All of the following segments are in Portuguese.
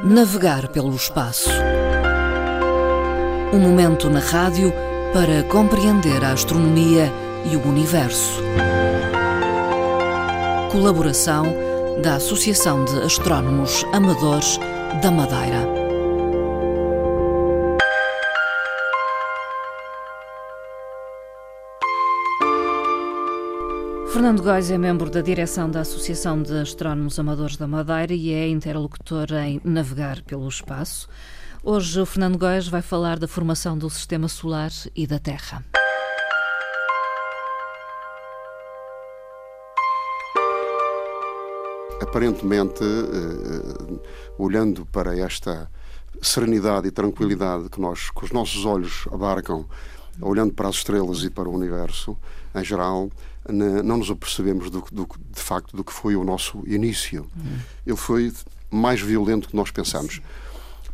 Navegar pelo espaço. Um momento na rádio para compreender a astronomia e o universo. Colaboração da Associação de Astrónomos Amadores da Madeira. Fernando Góis é membro da direção da Associação de Astrónomos Amadores da Madeira e é interlocutor em Navegar pelo Espaço. Hoje o Fernando Góis vai falar da formação do Sistema Solar e da Terra. Aparentemente, eh, olhando para esta serenidade e tranquilidade que nós, que os nossos olhos abarcam, olhando para as estrelas e para o universo em geral, não nos apercebemos do, do, de facto do que foi o nosso início. Uhum. Ele foi mais violento do que nós pensamos.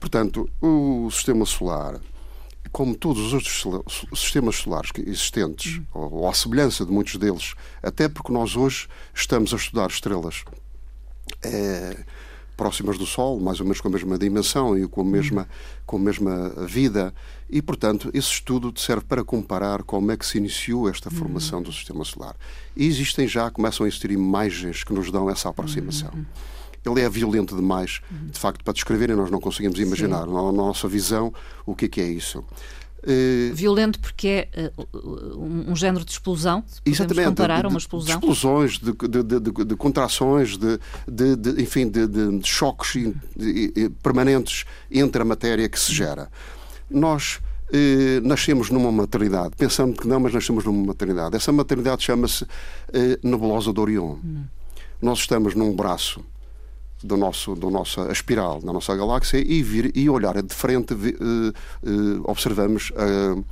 Portanto, o sistema solar, como todos os outros sistemas solares existentes, uhum. ou à semelhança de muitos deles, até porque nós hoje estamos a estudar estrelas é, próximas do Sol, mais ou menos com a mesma dimensão e com a mesma, com a mesma vida. E, portanto, esse estudo serve para comparar como é que se iniciou esta formação do Sistema Solar. E existem já, começam a existir imagens que nos dão essa aproximação. Ele é violento demais, de facto, para descrever e nós não conseguimos imaginar, Sim. na nossa visão, o que é, que é isso. Uh, Violento porque é uh, um, género de explosão? Exatamente. comparar de, uma explosão? De explosões, de, de, de contrações, de, enfim, de, choques permanentes entre a matéria que se gera. Nós eh, nascemos numa maternidade, pensando que não, mas nascemos numa maternidade. Essa maternidade chama-se eh, Nebulosa de Orion. Hum. Nós estamos num braço do nosso, do nossa espiral, da nossa galáxia, e, vir, e olhar de frente, uh, uh, observamos uh,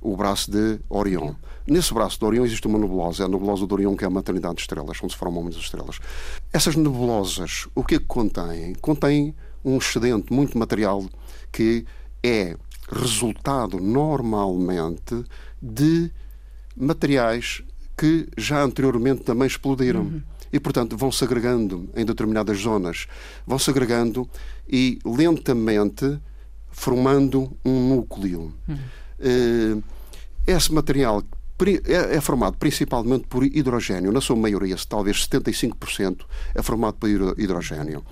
o braço de Orion. Nesse braço de Orion existe uma nebulosa, a nebulosa de Orion, que é a maternidade de estrelas, onde se formam muitas estrelas. Essas nebulosas, o que é que contêm? Contêm um excedente muito material que é resultado normalmente de materiais que já anteriormente também explodiram. Uhum e, portanto, vão se agregando em determinadas zonas, vão se agregando e lentamente formando um núcleo. Hum. Esse material é, é formado principalmente por hidrogênio, na sua maioria, talvez 75% é formado por hidrogênio.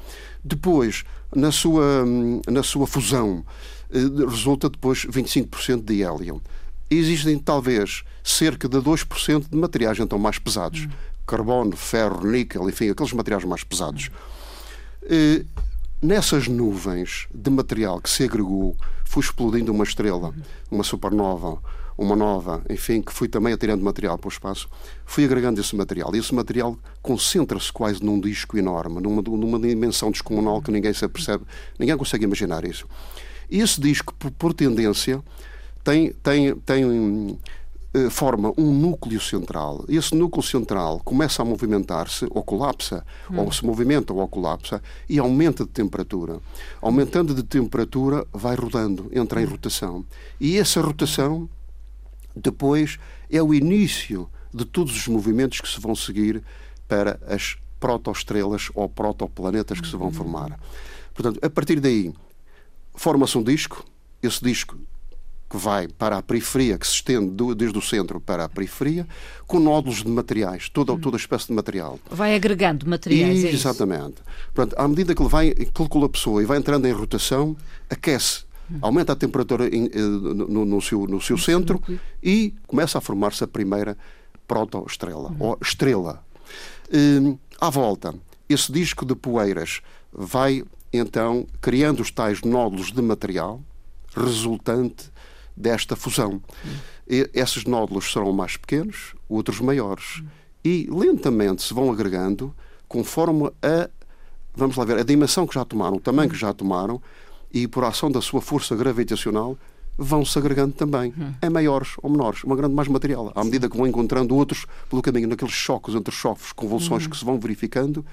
Depois, na sua, na sua fusão, eh, resulta depois 25% de hélio. Existem talvez cerca de 2% de materiais então mais pesados, carbono, ferro, níquel, enfim, aqueles materiais mais pesados. E, nessas nuvens de material que se agregou, foi explodindo uma estrela, uma supernova, uma nova, enfim, que foi também atirando material para o espaço, foi agregando esse material. E esse material concentra-se quase num disco enorme, numa, numa dimensão descomunal que ninguém se apercebe, ninguém consegue imaginar isso. E esse disco, por, por tendência, tem, tem, tem eh, forma um núcleo central. Esse núcleo central começa a movimentar-se, ou colapsa, hum. ou se movimenta ou colapsa, e aumenta de temperatura. Aumentando de temperatura, vai rodando, entra em rotação. E essa rotação, depois, é o início de todos os movimentos que se vão seguir para as protoestrelas ou protoplanetas que se vão hum. formar. Portanto, a partir daí, forma-se um disco, esse disco que vai para a periferia, que se estende do, desde o centro para a periferia, com nódulos de materiais, toda, hum. toda espécie de material. Vai agregando materiais, e, é Exatamente. Portanto, à medida que ele vai, que ele colapsou e vai entrando em rotação, aquece hum. aumenta a temperatura em, eh, no, no, seu, no seu centro e começa a formar-se a primeira protoestrela, uhum. ou estrela. Hum, à volta, esse disco de poeiras vai então criando os tais nódulos de material resultante desta fusão. E esses nódulos serão mais pequenos, outros maiores. E lentamente se vão agregando conforme a, vamos lá ver, a dimensão que já tomaram, o tamanho que já tomaram, e por ação da sua força gravitacional vão se agregando também, em maiores ou menores, uma grande mais material, à medida que vão encontrando outros pelo caminho, naqueles choques entre choques, convulsões que se vão verificando.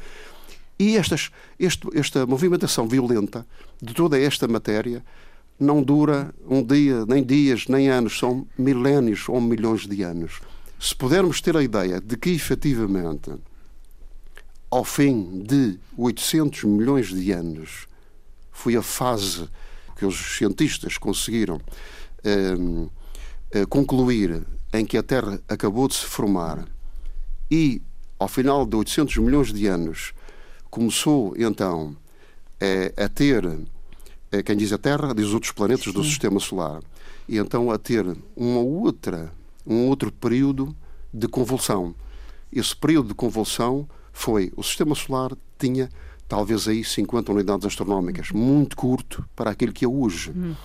E estas, este, esta movimentação violenta de toda esta matéria não dura um dia, nem dias, nem anos, são milénios ou milhões de anos. Se pudermos ter a ideia de que, efetivamente, ao fim de 800 milhões de anos, foi a fase que os cientistas conseguiram eh, eh, concluir em que a Terra acabou de se formar e, ao final de 800 milhões de anos, começou então eh, a ter, quem diz a Terra, diz os outros planetas Sim. do Sistema Solar, e então a ter uma outra, um outro período de convulsão. Esse período de convulsão foi o Sistema Solar tinha talvez aí 50 unidades astronómicas, muito curto para aquilo que é hoje. Hum.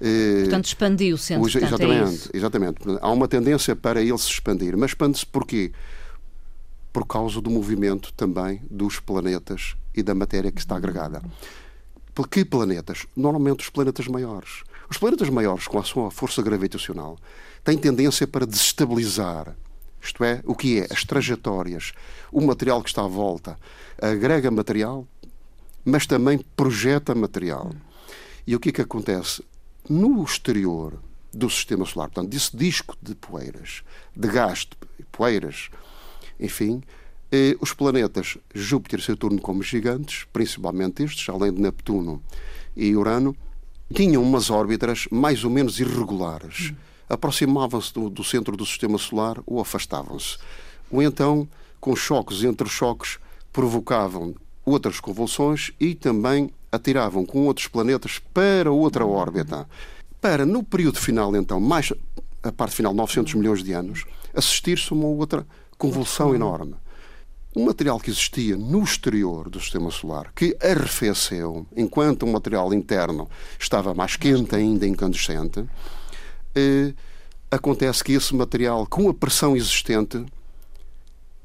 Eh, Portanto, expandiu-se, hoje, é exatamente, é exatamente. Há uma tendência para ele se expandir. Mas expande-se porquê? Por causa do movimento também dos planetas e da matéria que está agregada. Que planetas? Normalmente os planetas maiores. Os planetas maiores, com a sua força gravitacional, têm tendência para desestabilizar isto é, o que é? As trajetórias, o material que está à volta, agrega material, mas também projeta material. E o que é que acontece? No exterior do sistema solar, portanto, desse disco de poeiras, de gás, de poeiras, enfim, os planetas Júpiter e Saturno como gigantes, principalmente estes, além de Neptuno e Urano, tinham umas órbitas mais ou menos irregulares. Aproximavam-se do, do, centro do sistema solar ou afastavam-se. Ou então, com choques entre choques, provocavam outras convulsões e também atiravam com outros planetas para outra órbita. Para, no período final, então, mais a parte final, 900 milhões de anos, assistir-se uma outra convulsão enorme. O material que existia no exterior do sistema solar, que arrefeceu, enquanto o material interno estava mais quente ainda, incandescente, eh, acontece que esse material, com a pressão existente,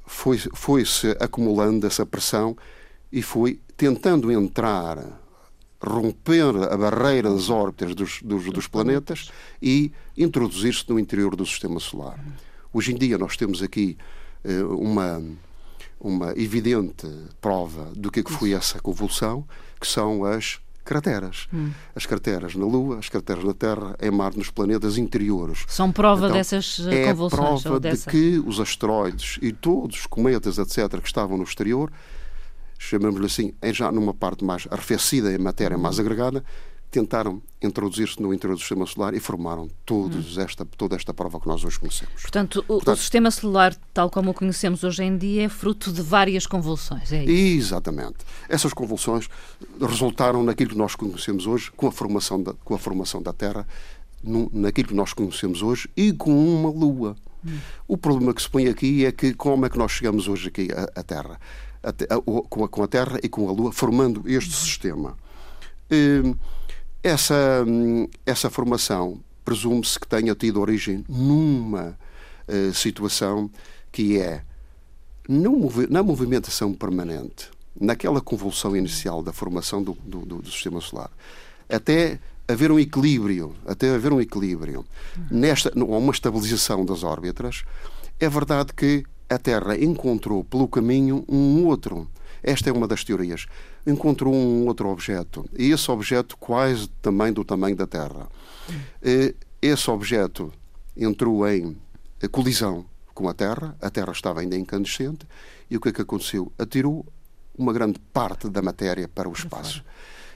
foi-se foi acumulando essa pressão e foi tentando entrar, romper a barreira das órbitas dos, dos, dos planetas e introduzir-se no interior do sistema solar. Hoje em dia nós temos aqui eh, uma, uma evidente prova do que, é que foi essa convulsão, que são as crateras. Hum. As crateras na Lua, as crateras na Terra, em Mar, nos planetas interiores. São prova então, dessas eh, é convulsões? É prova de que os asteroides e todos os cometas, etc., que estavam no exterior, chamamos-lhe assim, já numa parte mais arrefecida, em matéria mais agregada, tentaram introduzir-se no interior do sistema solar e formaram todos hum. esta, toda esta prova que nós hoje conhecemos. Portanto, o, Portanto, o, sistema solar, tal como o conhecemos hoje em dia, é fruto de várias convulsões, é isso? Exatamente. Essas convulsões resultaram naquilo que nós conhecemos hoje, com a formação da, com a formação da Terra, no, naquilo que nós conhecemos hoje e com uma Lua. Hum. O problema que se põe aqui é que como é que nós chegamos hoje aqui à, à Terra? A, a, com, a, com, a, Terra e com a Lua, formando este hum. sistema. Hum, essa, essa formação presume-se que tenha tido origem numa uh, situação que é no, na movimentação permanente, naquela convulsão inicial da formação do, do, do, sistema solar, até haver um equilíbrio, até haver um equilíbrio nesta, uma estabilização das órbitas, é verdade que a Terra encontrou pelo caminho um outro. Esta é uma das teorias encontrou um outro objeto. E esse objeto quase também do tamanho da Terra. Esse objeto entrou em colisão com a Terra, a Terra estava ainda incandescente, e o que é que aconteceu? Atirou uma grande parte da matéria para o espaço.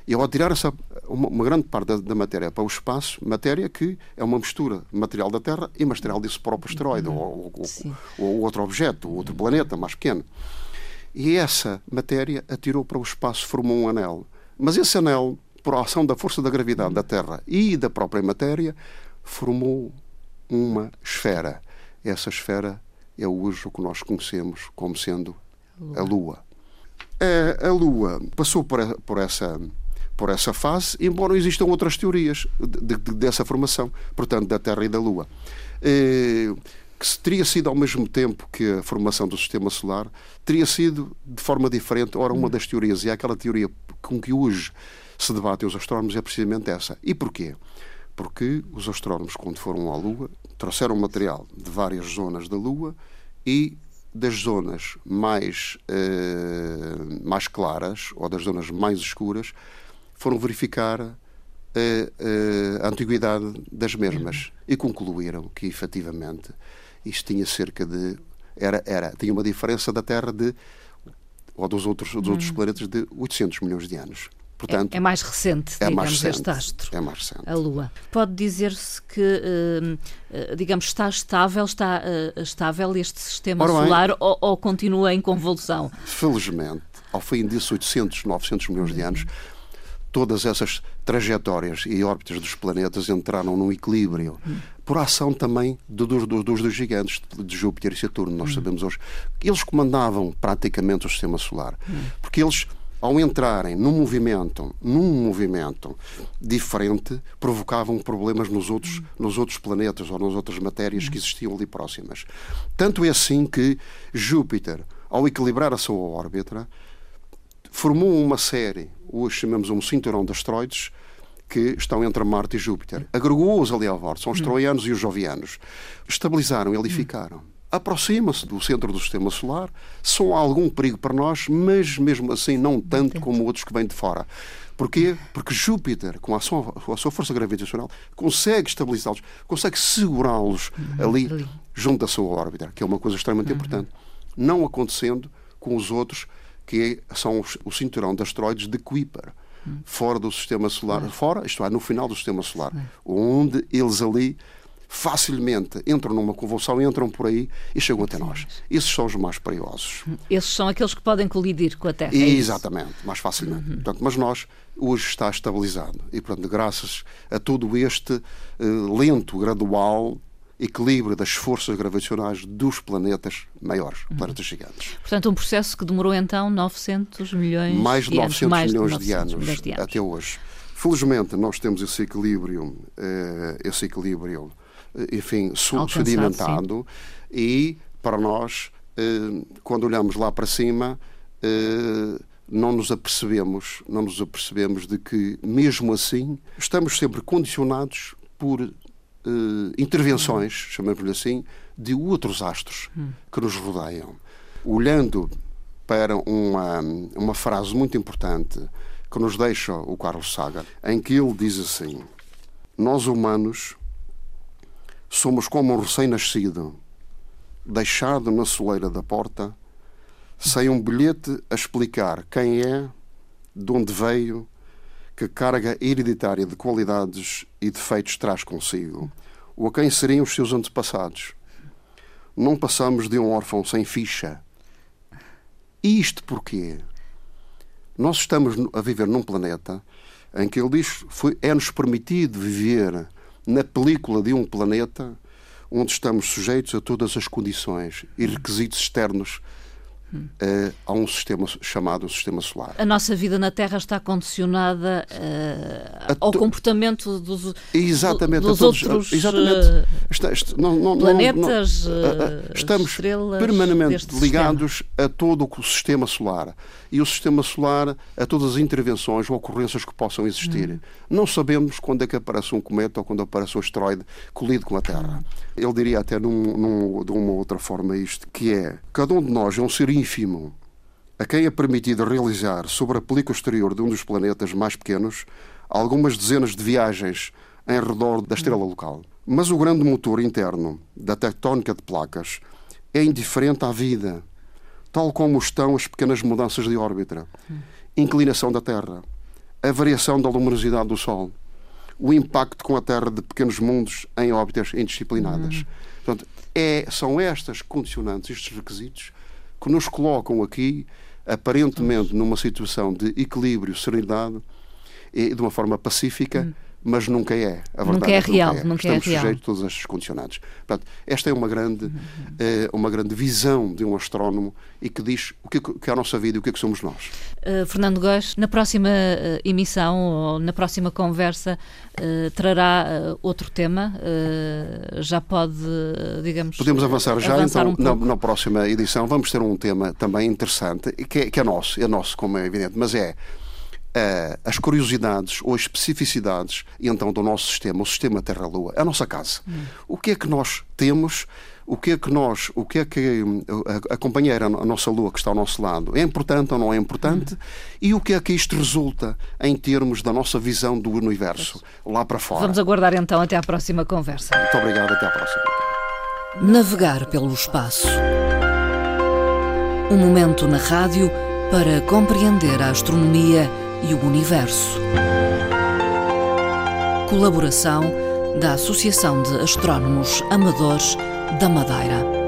E ao atirar essa, uma, uma grande parte da, da, matéria para o espaço, matéria que é uma mistura material da Terra e material desse próprio asteroide, uhum. ou, ou, ou, outro objeto, ou outro planeta mais pequeno. E essa matéria atirou para o espaço, formou um anel. Mas esse anel, por ação da força da gravidade da Terra e da própria matéria, formou uma esfera. Essa esfera é hoje o que nós conhecemos como sendo a Lua. A, a Lua passou por, por, essa, por essa fase, embora existam outras teorias de, de, dessa formação, portanto, da Terra e da Lua. Eh, que teria sido ao mesmo tempo que a formação do sistema solar, teria sido de forma diferente. Ora, uma hum. das teorias, e é aquela teoria com que hoje se debatem os astrónomos, é precisamente essa. E porquê? Porque os astrónomos, quando foram à Lua, trouxeram material de várias zonas da Lua e das zonas mais, eh, mais claras ou das zonas mais escuras foram verificar a, eh, eh, a antiguidade das mesmas uhum. e concluíram que, efetivamente, isto tinha cerca de. Era, era, tinha uma diferença da Terra de. ou dos outros, dos outros hum. planetas de 800 milhões de anos. Portanto, é, é, mais recente, é digamos, mais recente, este astro. É mais recente. A Lua. Pode dizer-se que, uh, digamos, está estável, está uh, estável este sistema bem, solar ou, ou, continua em convulsão? Felizmente, ao fim desses 800, 900 milhões de anos, todas essas trajetórias e órbitas dos planetas entraram num equilíbrio. Por ação também dos, dos, dos gigantes, de Júpiter e Saturno, nós sabemos hoje. Eles comandavam praticamente o sistema solar. Porque eles ao entrarem num movimento, num movimento diferente, provocavam problemas nos outros, nos outros planetas ou nas outras matérias que existiam ali próximas. Tanto é assim que Júpiter, ao equilibrar a sua órbita, formou uma série, hoje chamamos um cinturão de asteroides, que estão entre Marte e Júpiter. Agregou-os ali à volta, são os troianos e os jovianos. Estabilizaram e ficaram aproxima-se do centro do sistema solar, são algum perigo para nós, mas mesmo assim não tanto como outros que vêm de fora. Porquê? Porque Júpiter, com a sua, com a sua força gravitacional, consegue estabilizá-los, consegue segurá-los uhum. ali, junto da sua órbita, que é uma coisa extremamente uhum. importante. Não acontecendo com os outros, que são os, o cinturão de asteroides de Kuiper, uhum. fora do sistema solar, fora, isto é, no final do sistema solar, onde eles ali facilmente entram numa convulsão, entram por aí e chegam até nós. Esses são os mais perigosos. Esses são aqueles que podem colidir com a Terra. É Exatamente, mais facilmente. Uhum. Portanto, mas nós hoje está estabilizado e, portanto, graças a todo este uh, lento, gradual equilíbrio das forças gravitacionais dos planetas maiores, uhum. planetas gigantes. Portanto, um processo que demorou então 900 milhões mais de, 900 anos. Mais milhões de, 900 de, anos, milhões de anos até hoje. Felizmente, nós temos esse equilíbrio, eh, esse equilíbrio eh, enfim, sedimentado e para nós, eh, quando olhamos lá para cima, não nos apercebemos, não nos apercebemos de que mesmo assim estamos sempre condicionados por intervenções, chamamos-lhe assim, de outros astros que nos rodeiam. Olhando para uma, uma frase muito importante que nos deixa o Carlos Saga, em que ele diz assim: Nós humanos Somos como um recém-nascido, deixado na soleira da porta, sem um bilhete a explicar quem é, de onde veio, que carga hereditária de qualidades e defeitos traz consigo, ou a quem seriam os seus antepassados. Não passamos de um órfão sem ficha. E isto porquê? Nós estamos a viver num planeta em que ele diz é-nos permitido viver na película de um planeta onde estamos sujeitos a todas as condições e requisitos externos uh, a um sistema chamado sistema solar. A nossa vida na Terra está condicionada uh, ao comportamento dos, exatamente, dos todos, outros exatamente. Uh, está, está, não, não, planetas, não, estamos permanentemente ligados sistema. a todo o sistema solar e o sistema solar a todas as intervenções ou ocorrências que possam existir. Hum. Não sabemos quando é que aparece um cometa ou quando aparece um asteroide colido com a Terra. Hum. Ele diria até num, num, de uma outra forma isto, que é cada um de nós é um ser ínfimo a quem é permitido realizar sobre a película exterior de um dos planetas mais pequenos algumas dezenas de viagens em redor da estrela local. Mas o grande motor interno da tectónica de placas é indiferente à vida, tal como estão as pequenas mudanças de órbita, inclinação da Terra, a variação da luminosidade do Sol, o impacto com a Terra de pequenos mundos em órbitas indisciplinadas. Uhum. Portanto, é, são estas condicionantes, estes requisitos, que nos colocam aqui, aparentemente, numa situação de equilíbrio, serenidade, e de uma forma pacífica. Uhum mas nunca é. A verdade nunca é, é real. Nunca é. Nunca Estamos é real. sujeitos a todos estes condicionantes. Portanto, esta é uma grande, é, uma grande visão de um astrónomo e que diz o que, que é a nossa vida e o que é que somos nós. Uh, Fernando Góes, na próxima uh, emissão ou na próxima conversa trará outro tema? já pode, digamos. Podemos avançar já, avançar então, um na, na, próxima edição. Vamos ter um tema também interessante, que é, que é nosso, é nosso, como é evidente, mas é as curiosidades ou as especificidades então do nosso sistema, o sistema Terra-Lua, a nossa casa. Hum. O que é que nós temos? O que é que nós, o que é que a, a, companheira, a nossa Lua que está ao nosso lado, é importante ou não é importante? Hum. E o que é que isto resulta em termos da nossa visão do universo lá para fora? Vamos aguardar então até à próxima conversa. Muito obrigado, até à próxima. Navegar pelo espaço. Um momento na rádio para compreender a astronomia e o universo. Colaboração da Associação de Astrónomos Amadores da Madeira.